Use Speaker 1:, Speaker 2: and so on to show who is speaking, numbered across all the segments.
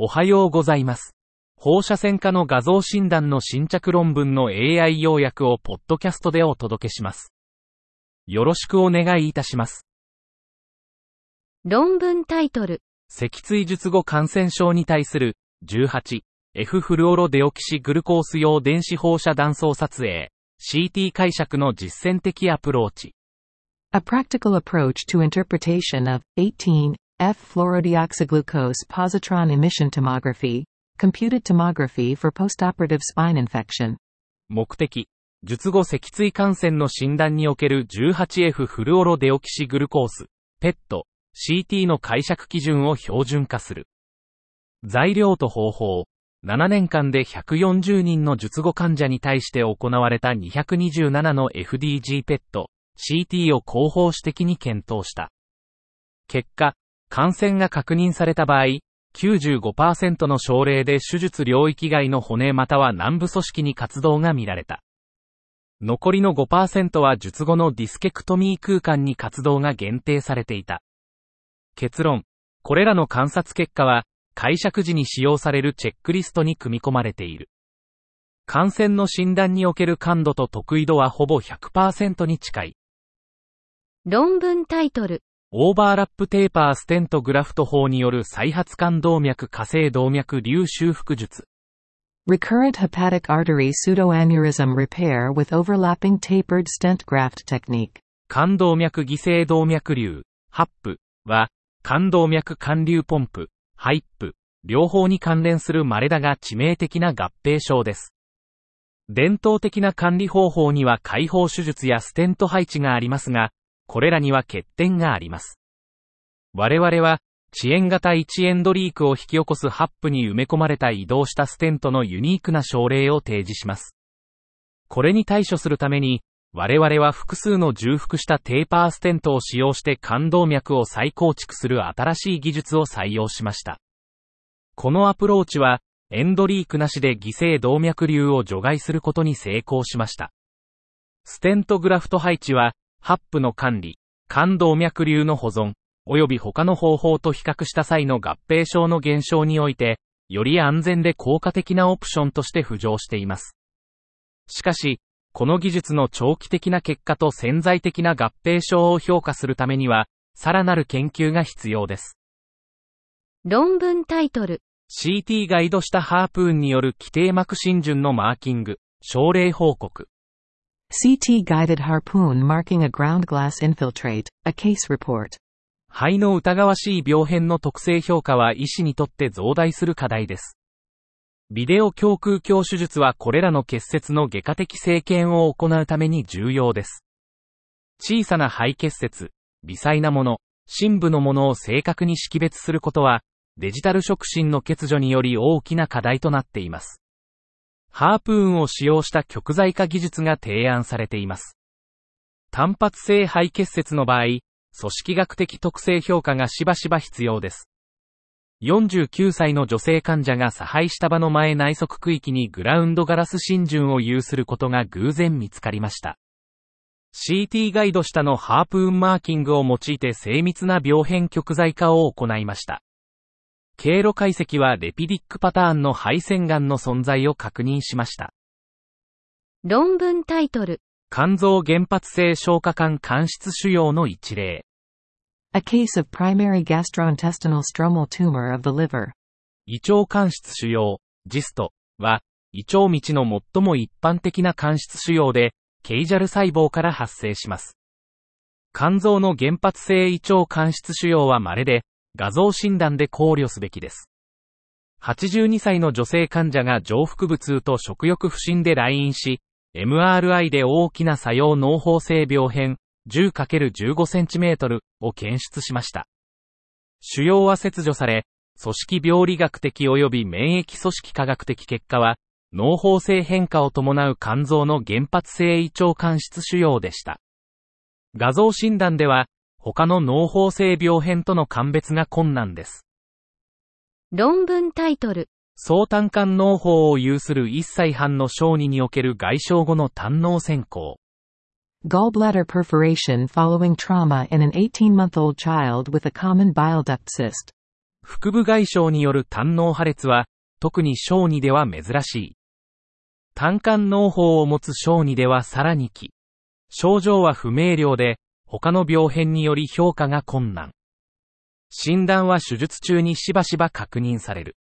Speaker 1: おはようございます。放射線科の画像診断の新着論文の AI 要約をポッドキャストでお届けします。よろしくお願いいたします。
Speaker 2: 論文タイトル、
Speaker 1: 脊椎術後感染症に対する 18F フルオロデオキシグルコース用電子放射断層撮影 CT 解釈の実践的アプローチ。
Speaker 3: A practical approach to interpretation of 18 F fluorodeoxyglucose positron emission tomography, computed tomography for postoperative spine infection.
Speaker 1: 目的、術後脊椎感染の診断における 18F フルオロデオキシグルコース、PET、CT の解釈基準を標準化する。材料と方法、7年間で140人の術後患者に対して行われた227の FDG ペット、CT を広報指的に検討した。結果、感染が確認された場合、95%の症例で手術領域外の骨または軟部組織に活動が見られた。残りの5%は術後のディスケクトミー空間に活動が限定されていた。結論、これらの観察結果は、解釈時に使用されるチェックリストに組み込まれている。感染の診断における感度と得意度はほぼ100%に近い。
Speaker 2: 論文タイトル、
Speaker 1: オーバーラップテーパーステントグラフト法による再発肝動脈火星動脈瘤修復術。
Speaker 3: Recurrent hepatic artery pseudoaneurysm repair with overlapping tapered stent graft technique.
Speaker 1: 肝動脈犠牲動脈瘤、ハップは、肝動脈管流ポンプ、ハイップ、両方に関連する稀だが致命的な合併症です。伝統的な管理方法には解放手術やステント配置がありますが、これらには欠点があります。我々は、遅延型1エンドリークを引き起こすハップに埋め込まれた移動したステントのユニークな症例を提示します。これに対処するために、我々は複数の重複したテーパーステントを使用して冠動脈を再構築する新しい技術を採用しました。このアプローチは、エンドリークなしで犠牲動脈瘤を除外することに成功しました。ステントグラフト配置は、ハップの管理、冠動脈瘤の保存、及び他の方法と比較した際の合併症の減少において、より安全で効果的なオプションとして浮上しています。しかし、この技術の長期的な結果と潜在的な合併症を評価するためには、さらなる研究が必要です。
Speaker 2: 論文タイトル、
Speaker 1: CT ガイドしたハープーンによる規定膜浸潤のマーキング、症例報告。
Speaker 3: CT guided harpoon marking a ground glass infiltrate, a case report.
Speaker 1: 肺の疑わしい病変の特性評価は医師にとって増大する課題です。ビデオ胸腔鏡手術はこれらの結節の外科的生検を行うために重要です。小さな肺結節、微細なもの、深部のものを正確に識別することは、デジタル触診の欠如により大きな課題となっています。ハープーンを使用した極材化技術が提案されています。単発性肺結節の場合、組織学的特性評価がしばしば必要です。49歳の女性患者が差配した場の前内側区域にグラウンドガラス浸潤を有することが偶然見つかりました。CT ガイド下のハープーンマーキングを用いて精密な病変極材化を行いました。経路解析はレピディックパターンの肺腺がんの存在を確認しました。
Speaker 2: 論文タイトル、
Speaker 1: 肝臓原発性消化管間質腫瘍の一例。
Speaker 3: A case of primary gastrointestinal stromal tumor of the liver.
Speaker 1: 胃腸間質腫瘍、ジストは、胃腸道の最も一般的な間質腫瘍で、ケイジャル細胞から発生します。肝臓の原発性胃腸間質腫瘍は稀で、画像診断で考慮すべきです。82歳の女性患者が上腹部痛と食欲不振で来院し、MRI で大きな作用脳胞性病変 10×15cm を検出しました。腫瘍は切除され、組織病理学的及び免疫組織科学的結果は、脳胞性変化を伴う肝臓の原発性胃腸間質腫瘍でした。画像診断では、他の脳胞性病変との鑑別が困難です。
Speaker 2: 論文タイトル、
Speaker 1: 相単管脳胞を有する1歳半の小児における外傷後の胆脳先行。
Speaker 3: Gallbladder perforation following trauma in an 18-month-old child with a common bile duct cyst.
Speaker 1: 腹部外傷による胆嚢破裂は、特に小児では珍しい。胆管脳胞を持つ小児ではさらに奇。症状は不明瞭で、他の病変により評価が困難。診断は手術中にしばしば確認される。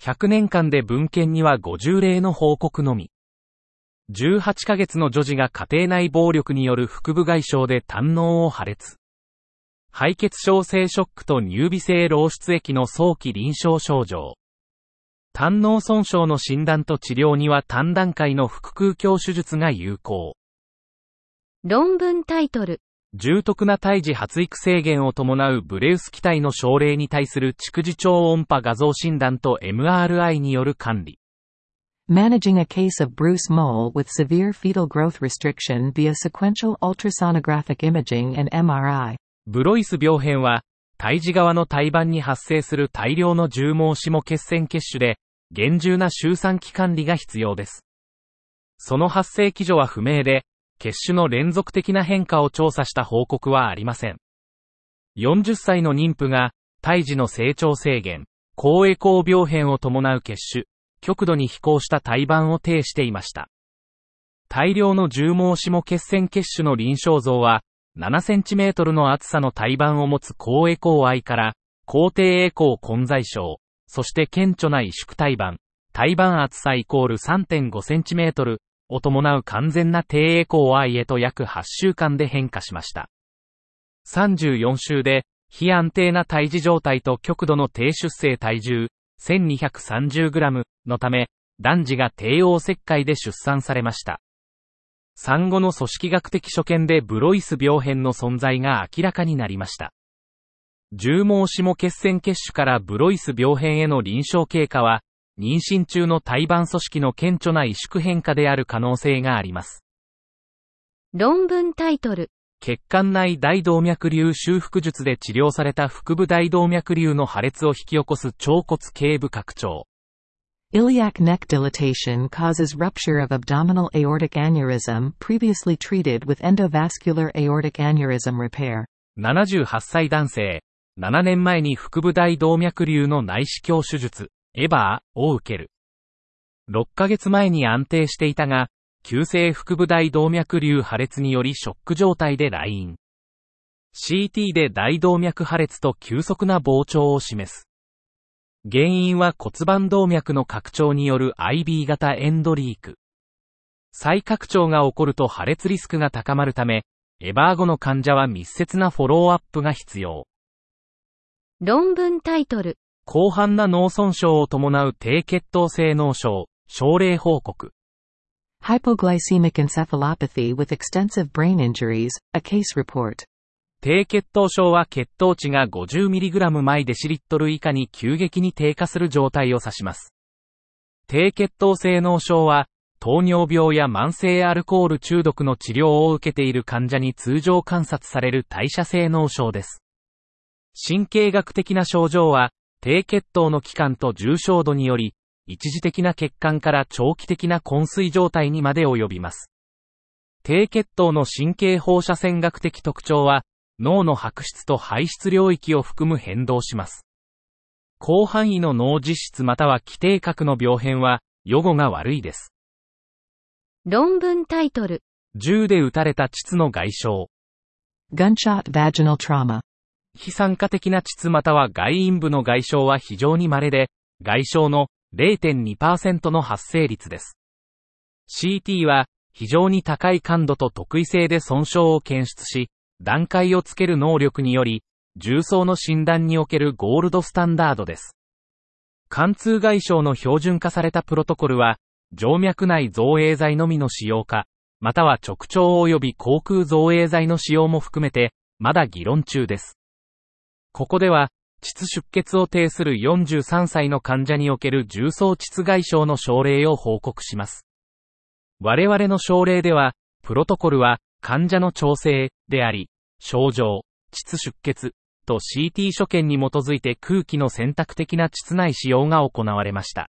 Speaker 1: 100年間で文献には50例の報告のみ。18ヶ月の女児が家庭内暴力による腹部外傷で胆嚢を破裂。肺血症性ショックと乳微性漏出液の早期臨床症状。胆嚢損傷の診断と治療には単段階の腹腔鏡手術が有効。
Speaker 2: 論文タイトル。
Speaker 1: 重篤な胎児発育制限を伴うブレウス気体の症例に対する蓄次超音波画像診断と MRI による管理。
Speaker 3: Managing a case of Bruce Mole with severe fetal growth restriction via sequential ultrasonographic imaging and MRI.
Speaker 1: ブロイス病変は、胎児側の胎盤に発生する大量の重毛下血栓血腫で、厳重な周産期管理が必要です。その発生基準は不明で、血腫の連続的な変化を調査した報告はありません。40歳の妊婦が、胎児の成長制限、高エコー病変を伴う血腫、極度に飛行した胎盤を呈していました。大量の重毛下血栓血腫の臨床像は、7センチメートルの厚さの胎盤を持つ高エコー愛から、高低エコー混在症、そして顕著な萎縮胎盤、胎盤厚さイコール3.5センチメートルを伴う完全な低エコー愛へと約8週間で変化しました。34週で、非安定な胎児状態と極度の低出生体重 1230g のため、男児が帝王切開で出産されました。産後の組織学的所見でブロイス病変の存在が明らかになりました。重毛下血栓血腫からブロイス病変への臨床経過は、妊娠中の胎盤組織の顕著な萎縮変化である可能性があります。
Speaker 2: 論文タイトル。
Speaker 1: 血管内大動脈瘤修復術で治療された腹部大動脈瘤の破裂を引き起こす腸骨頸部拡張。
Speaker 3: Iliac neck dilatation causes rupture of abdominal aortic aneurysm previously treated with endovascular aortic aneurysm repair.
Speaker 1: 78歳男性。7年前に腹部大動脈瘤の内視鏡手術、エバーを受ける。6ヶ月前に安定していたが、急性腹部大動脈瘤破裂によりショック状態で来院。CT で大動脈破裂と急速な膨張を示す。原因は骨盤動脈の拡張による IB 型エンドリーク。再拡張が起こると破裂リスクが高まるため、エバー後の患者は密接なフォローアップが必要。
Speaker 2: 論文タイトル。
Speaker 1: 広範な脳損傷を伴う低血糖性脳症、症例報告。
Speaker 3: Hypoglycemic encephalopathy with extensive brain injuries, a case report.
Speaker 1: 低血糖症は血糖値が 50mg 毎デシリットル以下に急激に低下する状態を指します。低血糖性脳症は、糖尿病や慢性アルコール中毒の治療を受けている患者に通常観察される代謝性脳症です。神経学的な症状は、低血糖の期間と重症度により、一時的な血管から長期的な昏睡状態にまで及びます。低血糖の神経放射線学的特徴は、脳の白質と排出領域を含む変動します。広範囲の脳実質または規定核の病変は、予後が悪いです。
Speaker 2: 論文タイトル。
Speaker 1: 銃で撃たれた膣の外傷。
Speaker 3: Gunshot vaginal trauma。
Speaker 1: 非酸化的な膣または外陰部の外傷は非常に稀で、外傷の0.2%の発生率です。CT は非常に高い感度と特異性で損傷を検出し、段階をつける能力により、重曹の診断におけるゴールドスタンダードです。貫通外傷の標準化されたプロトコルは、静脈内造影剤のみの使用か、または直腸及び航空造影剤の使用も含めて、まだ議論中です。ここでは、膣出血を呈する43歳の患者における重曹膣外傷の症例を報告します。我々の症例では、プロトコルは患者の調整であり、症状、膣出血と CT 所見に基づいて空気の選択的な膣内使用が行われました。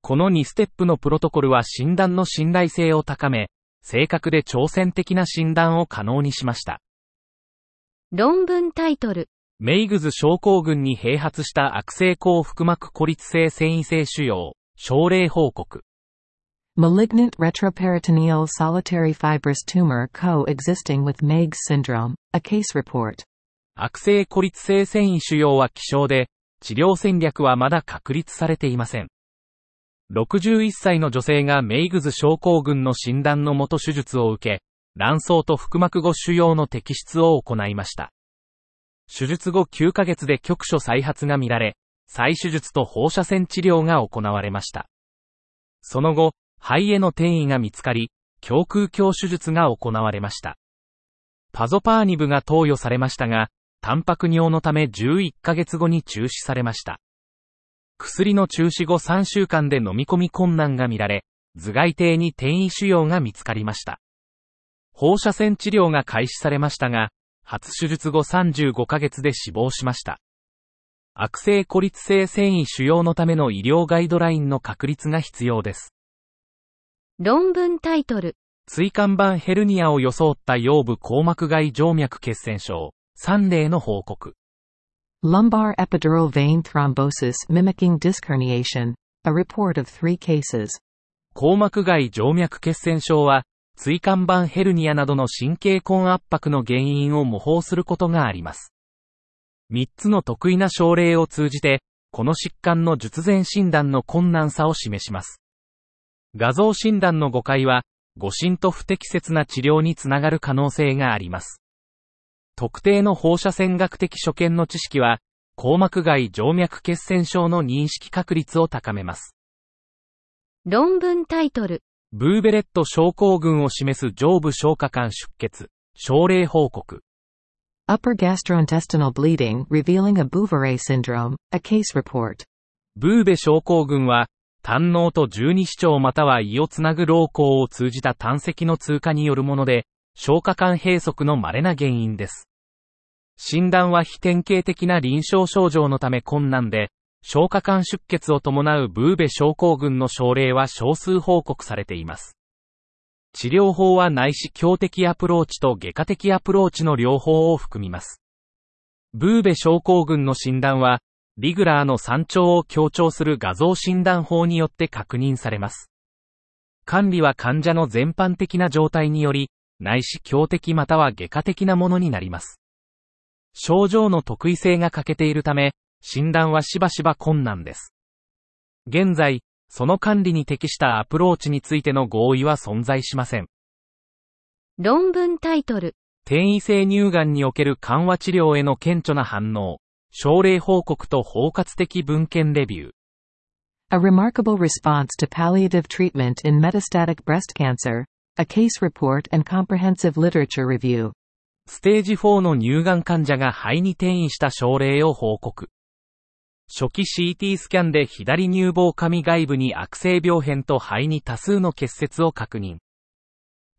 Speaker 1: この2ステップのプロトコルは診断の信頼性を高め、正確で挑戦的な診断を可能にしました。
Speaker 2: 論文タイトル。
Speaker 1: メイグズ症候群に併発した悪性抗腹膜孤立性繊維性腫瘍、症例報告。
Speaker 3: Malignant retroperitoneal solitary fibrous tumor coexisting with Meigs syndrome, a case report.
Speaker 1: 悪性孤立性繊維腫瘍は希少で、治療戦略はまだ確立されていません。61歳の女性がメイグズ症候群の診断のもと手術を受け、卵巣と腹膜後腫瘍の摘出を行いました。手術後9ヶ月で局所再発が見られ、再手術と放射線治療が行われました。その後、肺への転移が見つかり、胸腔鏡手術が行われました。パゾパーニブが投与されましたが、タンパク尿のため11ヶ月後に中止されました。薬の中止後3週間で飲み込み困難が見られ、頭蓋底に転移腫瘍が見つかりました。放射線治療が開始されましたが、初手術後35ヶ月で死亡しました。悪性孤立性繊維腫瘍のための医療ガイドラインの確立が必要です。
Speaker 2: 論文タイトル。
Speaker 1: 椎間板ヘルニアを装った腰部硬膜外静脈血栓症、3例の報告。
Speaker 3: Lumbar epidural vein thrombosis mimicking disc herniation, a report of three cases.
Speaker 1: 硬膜外静脈血栓症は、椎間板ヘルニアなどの神経根圧迫の原因を模倣することがあります。3つの得意な症例を通じて、この疾患の術前診断の困難さを示します。画像診断の誤解は、誤診と不適切な治療につながる可能性があります。特定の放射線学的所見の知識は、硬膜外静脈血栓症の認識確率を高めます。
Speaker 2: 論文タイトル。
Speaker 1: ブーベレット症候群を示す上部消化管出血、症例報告。
Speaker 3: Upper gastrointestinal bleeding revealing a Bouveret syndrome, a case report.
Speaker 1: ブーベ症候群は、胆嚢と十二指腸または胃をつなぐ膀胱を通じた胆石の通過によるもので、消化管閉塞の稀な原因です。診断は非典型的な臨床症状のため困難で、消化管出血を伴うブーベ症候群の症例は少数報告されています。治療法は内視鏡的アプローチと外科的アプローチの両方を含みます。ブーベ症候群の診断は、リグラーの山頂を強調する画像診断法によって確認されます。管理は患者の全般的な状態により、内視鏡的または外科的なものになります。症状の特異性が欠けているため、診断はしばしば困難です。現在、その管理に適したアプローチについての合意は存在しません。
Speaker 2: 論文タイトル。
Speaker 1: 転移性乳がんにおける緩和治療への顕著な反応、症例報告と包括的文献レビュー。
Speaker 3: A remarkable response to palliative treatment in metastatic breast cancer, a case report and comprehensive literature review.
Speaker 1: ステージ4の乳がん患者が肺に転移した症例を報告。初期 CT スキャンで左乳房上外部に悪性病変と肺に多数の結節を確認。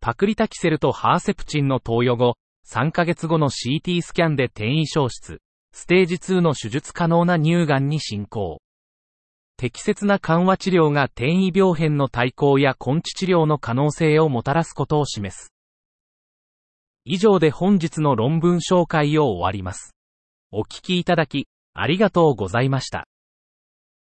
Speaker 1: パクリタキセルとハーセプチンの投与後、3ヶ月後の CT スキャンで転移消失、ステージ2の手術可能な乳がんに進行。適切な緩和治療が転移病変の対抗や根治治療の可能性をもたらすことを示す。以上で本日の論文紹介を終わります。お聞きいただき、ありがとうございました。